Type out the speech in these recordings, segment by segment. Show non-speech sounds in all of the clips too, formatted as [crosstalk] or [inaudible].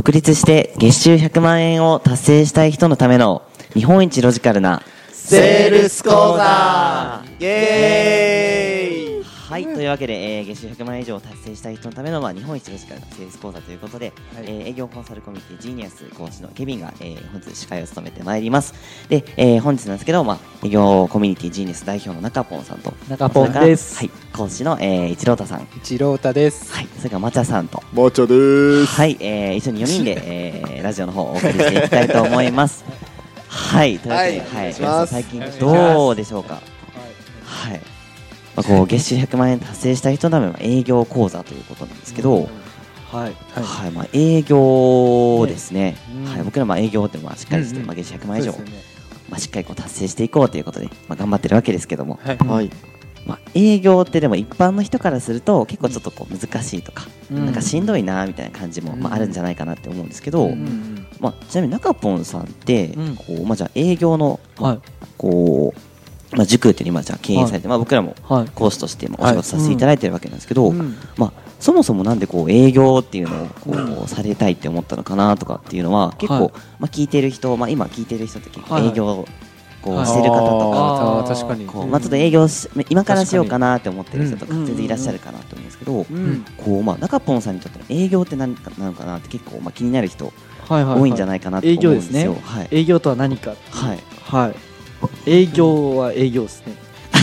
独立して月収100万円を達成したい人のための日本一ロジカルなセールス講座イエーイ。はい、というわけで、えー、月収100万円以上を達成したい人のための、まあ、日本一ロジカルなセールス講座ということで、はい。えー営業コンサルコミュニティジーニアス講師のケビンが、えー本日司会を務めてまいります。で、えー本日なんですけど、まあ、営業コミュニティジーニアス代表の中ポンさんと中ポンです。はい、講師の、えー、一郎太さん。一郎太です。はい、それからまちゃさんと。マーチャです。はい、えー、一緒に4人で、えー、ラジオの方をお送りしていきたいと思います。[laughs] はい、というわけで、はいお願い最近はいどうでしょうか？はい。まあ、こう月収100万円達成した人のための営業講座ということなんですけど、はいはい、まあ営業ですね。うん。はい、僕らまあ営業ってまあしっかりして、うんうん。まあ月収100万円以上、ね。まあしっかりこう達成していこうということで、まあ頑張ってるわけですけども、はい。はい。まあ営業ってでも一般の人からすると結構ちょっとこう難しいとか、うん。なんかしんどいなみたいな感じも、まああるんじゃないかなって思うんですけど。うんうん。まあ、ちなみに中ポンさんって、うん。こうまあ、じゃあ営業の、はい。こう、まあ、塾っていう今じゃあ経営されて、まあ、僕らもはい。講師としてまあお仕事させていただいてるわけなんですけど、うん。まあ、そもそもなんでこう営業っていうのをこう、されたいって思ったのかなとかっていうのは結構、はいまあ、聞いてる人、まあ、今聞いてる人って結構はい。営業をこう、はいしてる方とか。こうまあ、ちょっと営業し今からしようかなって思ってる人とかうん。全然いらっしゃるかなと思うんですけど、うん。こうまあ、中ポンさんにとっての営業って何かなのかなって結構まあ気になる人はいはい多いんじゃないかなと思うんですよ。営業ですはい。営業とは何かはい。はい営業は営業ですね。[laughs]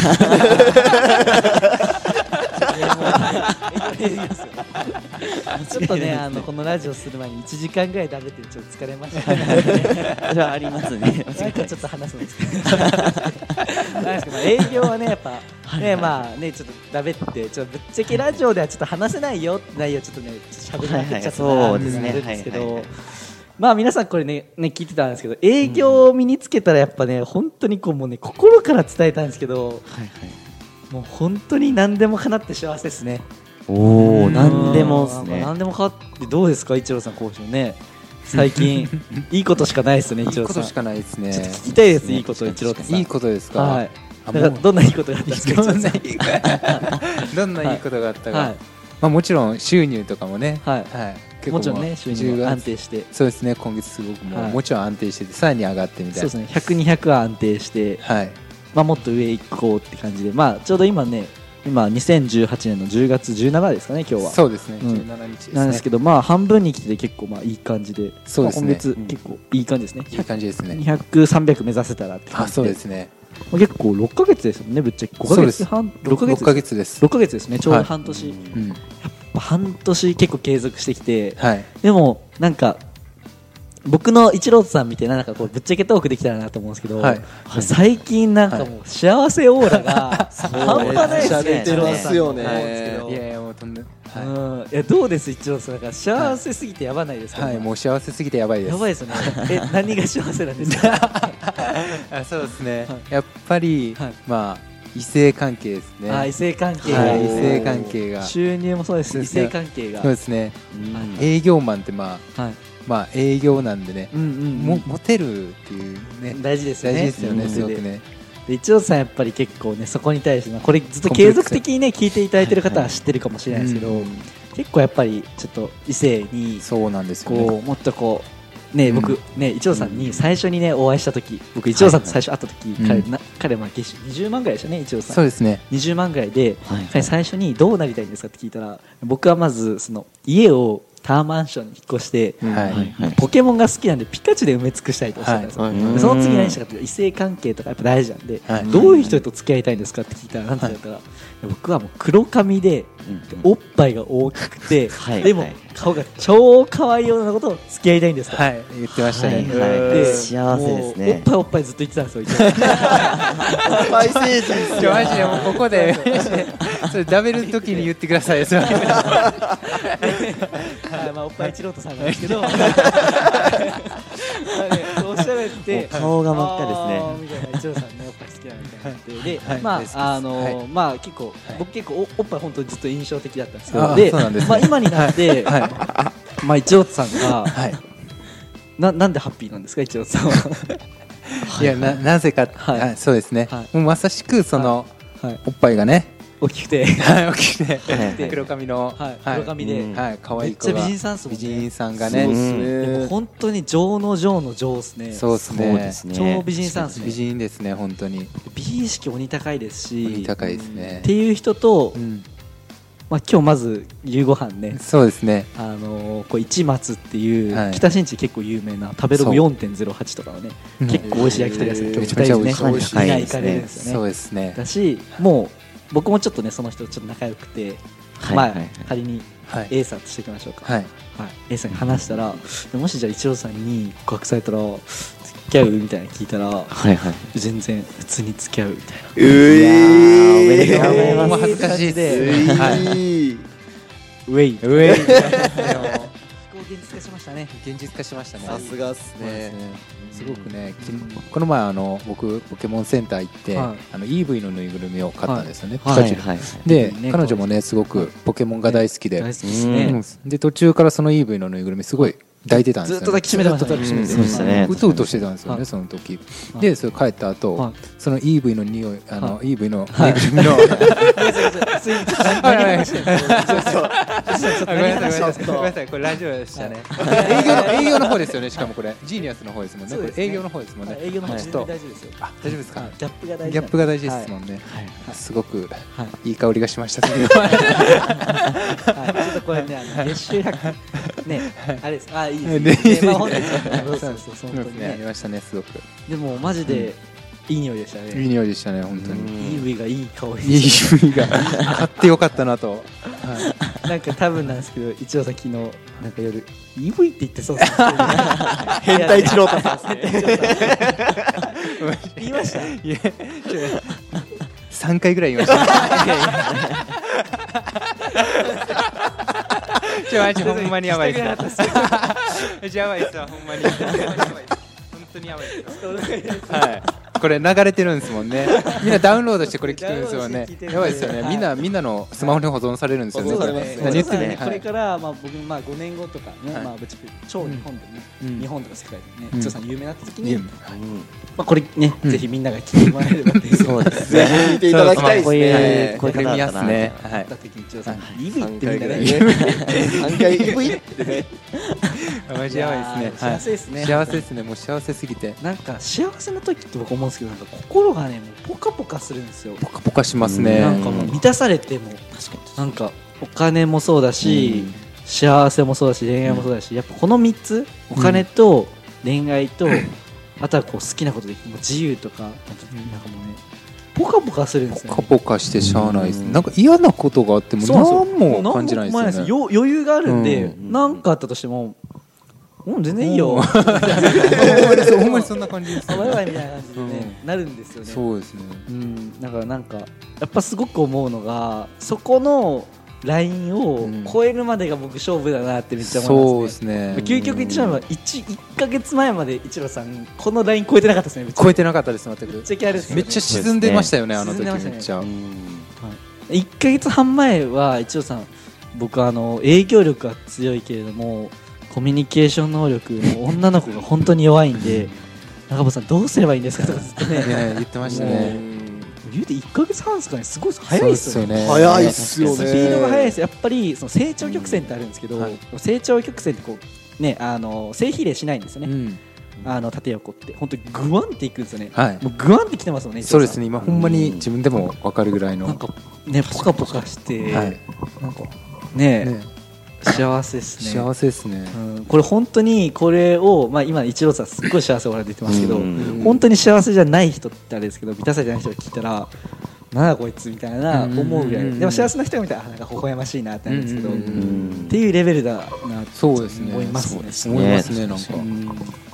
ちょっとねあのこのラジオする前に1時間ぐらい食べてちょっと疲れました。ねそれはありますね。なんかちょっと話す [laughs] んですけど営業はねやっぱねまあねちょっとだべってちょっとぶっちゃけラジオではちょっと話せないよって内容ちょっとね喋りまくっちゃったなっていうのがあるんですけどはいはいはいまあ皆さんこれねね聞いてたんですけど営業を身につけたらやっぱね本当にこうもうね心から伝えたんですけどはいはい。もう本当に何でも叶って幸せですねおお、なんでもですね。なんか何でも叶ってどうですか一郎さん講師のね最近 [laughs] いいことしかないですよねい一郎さんいことしかないですねちょっと聞きたいです、ねいいこと、一郎さん。いいことですか？はい。あだからどんないいことがあったんですか、[laughs] どんな一郎いいどんないいことがあったか。はい。まあもちろん収入とかもね。はいはい。もちろんね、収入が安定。定して。そうですね。今月すごくもはいうもちろん安定しててさらに上がってみたいな。そうですね、100、200は安定して、はい。まあ、もっと上行こうって感じで、まあ、ちょうど今ね、今、2018年の10月17ですかね、今日は。そうですね。うん17日ですね。なんですけど、まあ、半分に来てて結構、まあ、いい感じで。そうですねまあ今月うん、結構いい感じですね。いい感じですね。200、300目指せたらって感あ、じで。そうですね。まあ結構6ヶ月ですよね、ぶっちゃけ。5ヶ月半、6ヶ月6ヶ月です。6ヶ月ですね、ちょうど半年。やっうん。ぱ半年結構継続してきて、はい。でもなんか僕の一郎さんみたいななんかこうぶっちゃけトークできたらなと思うんですけど、はい最近なんかもう幸せオーラが [laughs] 半端ないですね。ますよねいやいやもうとんで。はうんいやどうです一郎さんなんか幸せすぎてやばないですい。か、はい。もう幸せすぎてやばいです。やばいですよねえ何が幸せなんですか？[laughs] あそうですね、はいやっぱり、はいまあ異性関係ですね。あ異性関係。が、はい異性関係が。収入もそうです異性関係が。そうですね。うん営業マンってまあはい。まあ営業なんでね、うんうんうん。もモテるっていうね。大事ですよね。大事ですよね、うん。すごくね。で一応さんやっぱり結構ねそこに対してまあこれずっと継続的にね聞いていただいてる方は知ってるかもしれないですけど、うん。結構やっぱりちょっと異性にそうなんですよね。こうもっとこうねうん。僕ね一郎さんに最初にねお会いした時僕一郎さんと最初会った時はい彼な彼まあ月収20万ぐらいでしたね一郎さん。そうですね。20万ぐらいで最初にどうなりたいんですかって聞いたら僕はまずその家をタワーマンションに引っ越してはい、はい。はいポケモンが好きなんでピカチュウで埋め尽くしたいとおっしゃったんですよ、はい。はいでその次何したかっていうと異性関係とかやっぱ大事なんで、はい。どういう人と付き合いたいんですかって聞いたら何て言ったら、僕はもう黒髪でうんおっぱいが大きくて、はい。でもはい。顔が超可愛いようなことを付き合いたいんですと、はい。言ってましたね、はい。で幸せですね。おっぱいおっぱいずっと言ってたんですよ一応パイ成人ですよ。マジでもうここで。[laughs] それ食べる時に言ってください [laughs] はい。まあ、おっぱい一郎太さんなんですけど。[laughs] おっしゃられてお顔が真っ赤ですね。みたいな一郎さんねおっぱい好きなみたい。なってで、はい。まああのまあ結構、はい。僕結構おおっぱい本当にずっと印象的だったんですけど。でまあ今になって、はまあ一郎さんがい、はい。ななんでハッピーなんですか一郎さんは？[laughs] いやななぜか、はい。あそうですね、はい。もうまさしくその、はい。おっぱいがね大きくて。はい大きくて。はい。黒髪の。はい。黒髪で。うん。はい可愛い子が。めっちゃ美人さんっすもんね。美人さんがね。本当に情の情の情っすね。そうですね。超美人さんっす美ね人ですね本当に。美意識鬼高いですし高いですね。っていう人と、うん。まあ、今日まず夕ご飯ね。そうですね。あのーこう一松っていう、はい。北新地結構有名な食べログそう4.08とかのねう。ん結構美味しい焼き鳥屋さんめちゃめちゃ美味しい。二人でね美味しいみんな行かれるんですよそうねですね。だしもう僕もちょっとねその人とちょっと仲良くて、まあはいはい。はい仮にはい。A さんとしていきましょうか、はい。はい、A さんに話したらもしじゃあ一郎さんに告白されたら付き合うみたいなの聞いたらはいはい。全然普通に付き合うみたいな。うえおめでとうございます。恥ずかしいです。で。はい。ウェイ。上飛行現実化しましたね。現実化しましたね。さすがっすね。すね。すごくねきこの前あの僕ポケモンセンター行って、はい。あの EV のぬいぐるみを買ったんですよね、はい。ピカチュウ。はいで、ね彼女もねすごくポケモンが大好きで、大好きですうねん。で途中からその EV のぬいぐるみすごい抱いてたんですよ、ね、ずっと抱きしめてましたね。ずっと抱きしめてうとうとしてたんですよね、はいその時。はいでそれ帰った後、はいその EV の匂いあの、は EV のぬはい。いぐるみの、[laughs] ごめん。なさい、ごめん。なさい、ちょっとごめんなさい、これラジオでしたね。営業の営業の方ですよね、しかもこれ、ジーニアスの方ですもんね。これ営業の方ですもんね。営業の方全ちょっと然大丈夫ですよ。あ、大丈夫ですか？はい。ギャップが大事ギャップが大事ですはいもんね。はい。すごくはい。いい香りがしました。ちょっとこれね、あの月収100ね、あれです、あ、いいねです。[laughs] ねまあ本当にそうそうそう、本当にね、ありね。ましたね、すごく。でもマジでいい匂いでしたいいね。匂いでしたね、本当に。うん EV がいい香いいりでし匂いが買ってよかったなと。なんか多分なんですけど、一応さ昨日なんか夜 EV って言ってそうですね。変態一郎太さん言いました？い三回ぐらい言いました。ちょマジほんまにやばいっす。めっちゃやばいっすわほんまに。[laughs] やばいっす本当にやばいっすわ。はい。これ流れてるんですもんね。[laughs] みんなダウンロードしてこれ聞くんですよね。やばいですよね。はい。みんなみんなのスマホに保存されるんですよね。何言ってねこれからまあ僕まあ5年後とかね、はい。まあぶっちゃけ超日本でね、うん日本とか世界でね、うん。一応さん有名になった時に、まあこれね、うん。ぜひみんなが聞いてもらえればっていう。そうですぜひ見ていただきたいですこういうね。こうい。うこれ見方だったなやすね。はい。だ。って一応さん、はい。イブってみんなね。3回 EV ってね。マジやばいですね。幸せですね。はい幸せですね。もう幸せすぎて。なんか幸せな時って僕思うんですけどなんか心がねもうポカポカするんですよ、ポカポカしますね。なんかもう満たされても確かなんかお金もそうだし、幸せもそうだし恋愛もそうだし、やっぱこの3つお金と恋愛と、あとはこう好きなことでもう自由とかなんかもうねポカポカするんですよ、ポカね、ポカしてしゃあないですうん。なんか嫌なことがあっても何も感じないですよね。余裕があるんでうん。何、かあったとしてもうん全然いいよ、う。ん [laughs] ほんまにそんな感じですあバイバイみたいな感じでね、うなるんですよね。そうですね。うん、だからなんかやっぱすごく思うのがそこのラインをうん。超えるまでが僕勝負だなってめっちゃ思いますね。そうですね。究極言ってしまえば 1, 1ヶ月前まで一郎さんこのライン超えてなかったですね。超えてなかったです全く。ぶっちゃね。めっちゃ沈んでましたよねあの時沈んでましたね。めっちゃ。に1ヶ月半前は一郎さん僕あの営業力が強いけれどもコミュニケーション能力の女の子が本当に弱いんで [laughs] 中坊さんどうすればいいんですかとか。ずっとねね言ってましたね。言うて1ヶ月半ですかね。すごいです早いですよね。そうっすよね。早いっすよね。スピードが速いです。やっぱりその成長曲線ってあるんですけど、はい。成長曲線ってこうねあの正比例しないんですよね、うん。あの縦横って。本当にグワンっていくんですよね、はい。もうグワンってきてますもんねそうですね。今ほんまに自分でも分かるぐらいの。なんかねポカポカして、はい。なんかねね幸せですね。幸せですね。うん、これ本当にこれを、まあ、今一郎さんすっごい幸せおられて言ってますけど、うん。本当に幸せじゃない人ってあれですけど満たされてない人が聞いたらなんだこいつみたいな思うぐらい、うん。でも幸せな人が見たらあなんか微笑ましいなってなるんですけど、っていうレベルだなってそうですね思いますね。そうです思いますねなんか。うん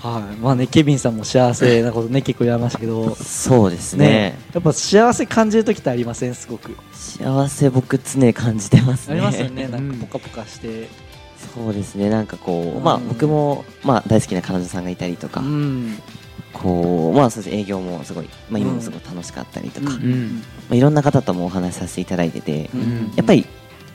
はい、まあねケビンさんも幸せなことね結構言われましたけど、そうですね。ね、やっぱ幸せ感じる時ってありません？すごく。幸せ僕常に感じてますね。ありますよね。なんうん。かポカポカして、そうですね。なんかこう、うん。まあ僕もまあ大好きな彼女さんがいたりとか、うん、こうまあそうです。営業もすごいまあ今うんもすごい楽しかったりとか、うん。うん。まあ、いろんな方ともお話しさせていただいてて、うん。やっぱり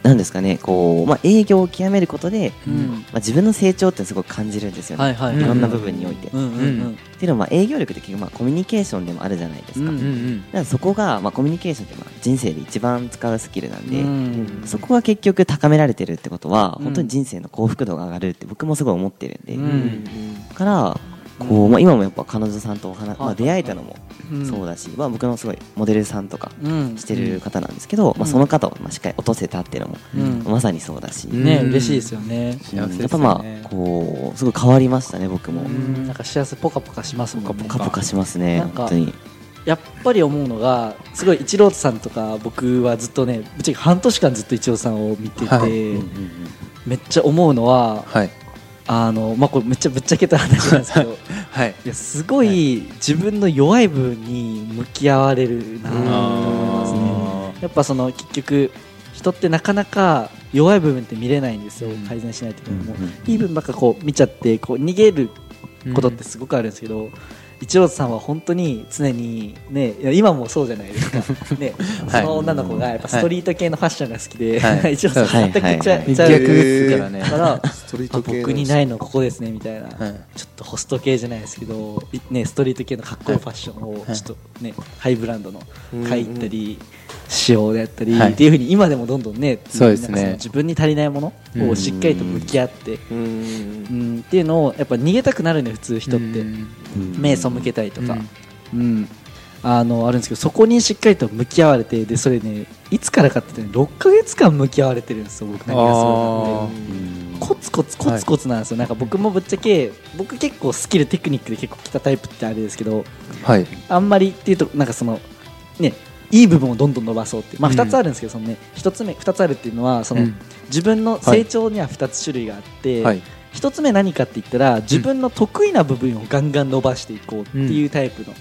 なんですかねこう、まあ、営業を極めることで、うん。まあ、自分の成長ってすごく感じるんですよね、はいはいい。ろんな部分において。うんうんうん。っていうのはまあ営業力って結局まあコミュニケーションでもあるじゃないですか。うんだかうん。らそこがまあコミュニケーションってまあ人生で一番使うスキルなんで、うんそこが結局高められてるってことは、うん。本当に人生の幸福度が上がるって僕もすごい思ってるんで、うん。だからこう、まあ、今もやっぱ彼女さんとお話、まあ、出会えたのもうん。そうだし、まあ、僕のすごいモデルさんとかうん。してる方なんですけど、まあ、その方をまあしっかり落とせたっていうのも、うん。まさにそうだし、うん。ね嬉しいですよね。やっぱまあこうすごい変わりましたね僕も、うん。なんか幸せポカポカしますもんね。ポカポカしますねなんか本当に。やっぱり思うのがすごい一郎さんとか僕はずっとねぶっちゃけ半年間ずっと一郎さんを見てて、はい。めっちゃ思うのははいあのまあこれめっちゃぶっちゃけた話なんですけど [laughs] はい。いやすごい自分の弱い部分に向き合われるなと思いますね。やっぱその結局人ってなかなか弱い部分って見れないんですよ、うん。改善しないといも。いい部分ばっかこう見ちゃってこう逃げることってすごくあるんですけど、一郎さんは本当に常にね今もそうじゃないですか。[laughs] ね、はい。その女の子がやっぱストリート系のファッションが好きで、はい。[laughs] 一郎さんはい全くちゃ,、はい。ちゃう。逆ですからね。からストリーあト系僕にないのここですねみたいな、はい。ちょっとホスト系じゃないですけど、いね、ストリート系のかっこいいファッションをはい。ちょっとね、ハイブランドのうん買い行ったり、仕様であったり、はい。っていうふうに今でもどんどんねそうですね。自分に足りないものをしっかりと向き合って、うんうんっていうのをやっぱ逃げたくなるね普通人って、うん目背けたりとか、うんあのあるんですけどそこにしっかりと向き合われてでそれねいつからかって言ってね6ヶ月間向き合われてるんですよ僕何がすごい。かって。コツコツコツコツなんですよ、なんか僕もぶっちゃけ僕結構スキルテクニックで結構来たタイプってあれですけどはい。あんまりっていうとなんかそのねいい部分をどんどん伸ばそうって。まあうん。2つあるんですけど、そのね1つ目2つあるっていうのはその、うん。自分の成長には2つ種類があって、はい。1つ目何かって言ったら自分の得意な部分をガンガン伸ばしていこうっていうタイプの、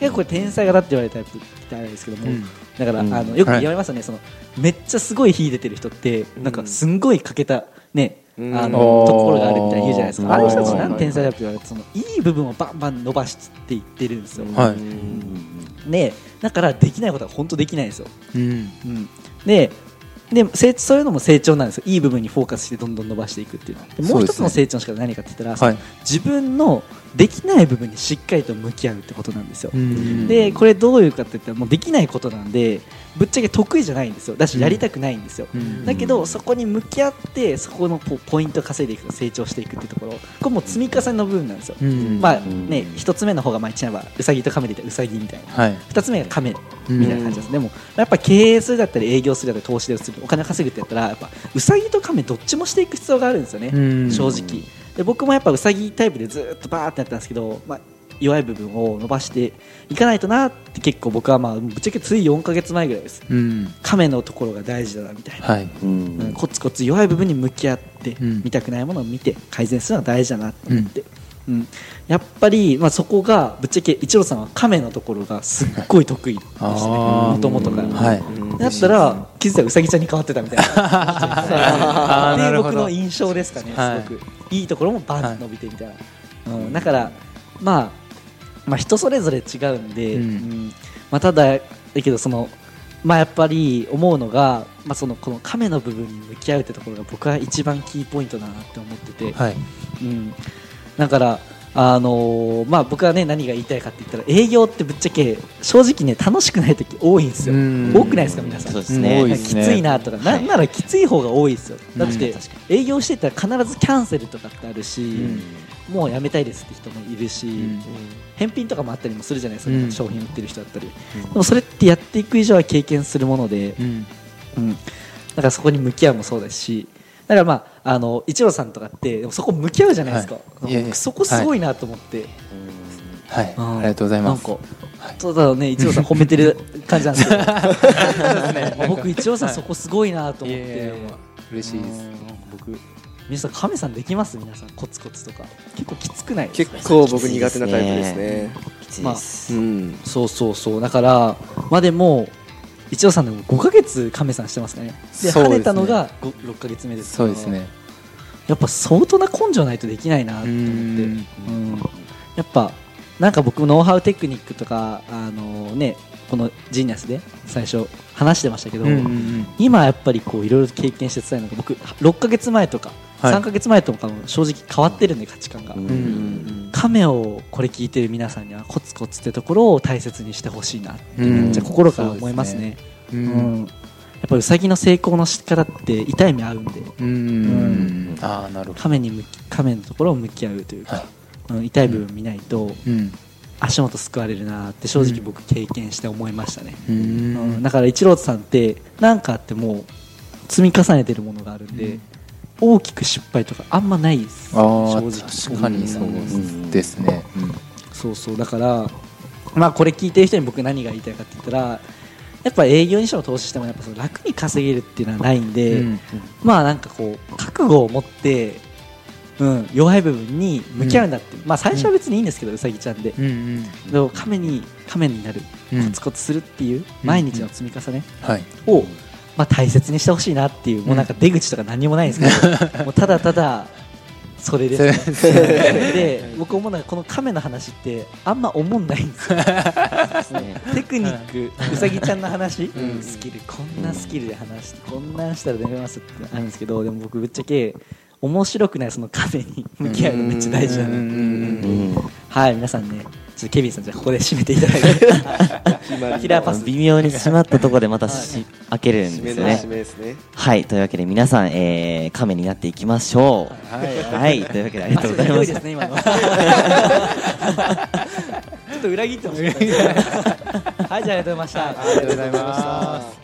結構これ天才型って言われるタイプってあれですけども、うん。だから、うん。あのよくはい。言われますよね、そのめっちゃすごい火出てる人って、なんかすんごい欠けたね、うん。あのうんところがあるみたいに言うじゃないですか、うん。ああいう人たちなんはい天才だって言われてそのいい部分をバンバン伸ばしていってるんですよ、はい。でだからできないことは本当できないんですよ、うん。うん、でで成そういうのも成長なんですよ。いい部分にフォーカスしてどんどん伸ばしていくっていうのは。でもう一つの成長の仕方は何かって言ったら、そのはい自分のできない部分にしっかりと向き合うってことなんですよ、うん。でこれどういうかって言ったらもうできないことなんでぶっちゃけ得意じゃないんですよ。だしやりたくないんですよ、うん。だけどそこに向き合ってそこのポポイントを稼いでいく成長していくっていうところ。これもう積み重ねの部分なんですよ、うん。まあうん。ね一つ目の方がまあ一番はうさぎと亀で言ったらうさぎみたいな。はい。二つ目が亀みたいな感じです、でもやっぱ経営するだったり営業するだったり投資でするお金稼ぐってやったらやっぱうさぎと亀どっちもしていく必要があるんですよね、うん。正直。で僕もやっぱうさぎタイプでずっとバーってやったんですけど、まあ、弱い部分を伸ばしていかないとなって結構僕はまあぶっちゃけつい4か月前ぐらいです。うん。亀のところが大事だなみたいな、はい。うん。うんコツコツ弱い部分に向き合って、うん。見たくないものを見て改善するのが大事だなと思って、うん。やっぱり、まあ、そこがぶっちゃけ一郎さんは亀のところがすっごい得意でしたね。もともとから、はい。だったら気づいたらうさぎちゃんに変わってたみたいな。[laughs] っ僕の印象ですかね、はい。すごく。いいところもバンと伸びてみたいな、うん、だから、まあ、まあ人それぞれ違うんで、うん。うん。まあ、ただだけどその、まあ、やっぱり思うのが、まあ、そのこの亀の部分に向き合うってところが僕は一番キーポイントだなって思ってて、はい。うん、だから、あのーまあ、僕は、ね、何が言いたいかって言ったら営業ってぶっちゃけ正直、ね、楽しくない時多いんですよ、うん。多くないですか皆さん。そうですね。きついなとか、なんならきつい方が多いですよ。だって、営業してたら必ずキャンセルとかってあるし、んもうやめたいですって人もいるし、うん。返品とかもあったりもするじゃないですか、うん。商品売ってる人だったり、でもそれってやっていく以上は経験するもので、うん。うん、だからそこに向き合うもそうですしだからまああの一郎さんとかってそこ向き合うじゃないですか、そこすごいなと思って、はい。うん。ありがとうございます。なんか、そうだね。一郎さん褒めてる感じなんですけど [laughs] 僕一郎さんそこすごいなと思って、嬉しいです。僕皆さん亀さんできます？皆さんコツコツとか。結構きつくないですか？結構僕苦手なタイプですね。きついです、うん。そうそうそう。だからまあでも一郎さんでも5ヶ月亀さんしてますかね？でそうですね。跳ねたのが5 6ヶ月目ですからそうですね。やっぱ相当な根性ないとできないなと思って。うん。うん。やっぱなんか僕ノウハウテクニックとかあのねここのジーニアスで最初話してましたけど、うんうんうん。今やっぱりこういろいろ経験して伝えるのが僕6ヶ月前とか、はい。3ヶ月前とかも正直変わってるんで価値観が、うん。ん亀をこれ聞いてる皆さんにはコツコツってところを大切にしてほしいなってうんめっちゃ心から思いますね。ううん。んやっぱりウサギの成功の仕方って痛い目合うんで。うん。ああなるほど。亀に向き亀のところを向き合うというか、はい。うん痛い部分見ないとうん。足元救われるなって正直僕経験して思いましたね、ううん。んだから一郎さんって何かあっても積み重ねてるものがあるんで、うん大きく失敗とかあんまないです。正直。確かにそうですね。そうそう。だからまあこれ聞いてる人に僕何が言いたいかって言ったらやっぱ営業にしても投資してもやっぱその楽に稼げるっていうのはないんで、うんまあなんかこう覚悟を持って、うん、弱い部分に向き合うんだって、まあ最初は別にいいんですけど、うさぎちゃんで、うんうん。でも亀に亀になる、うん。コツコツするっていう毎日の積み重ねはい。を、まあ、大切にしてほしいなっていう、もうなんか出口とか何もないんですけど [laughs] もうただただそれです、ね、で僕思うのがこの亀の話ってあんま思んないんですよ。テクニックうさぎちゃんの話、うん。スキルこんなスキルで話してこんなんしたら出ますってあるんですけどでも僕ぶっちゃけ面白くないその亀に向き合うのめっちゃ大事だなってはい皆さんねちょっとケビンさんじゃあここで締めていただいて。キラーパス。微妙に閉まったところでまたし開けるんですよね。締めの締めですね。はい。というわけで皆さん、えー、亀になっていきましょう。はい、というわけでありがとうございます。ひどいですね今の。[laughs] ちょっと裏切ってました。[laughs] はいじゃあありがとうございました。ありがとうございます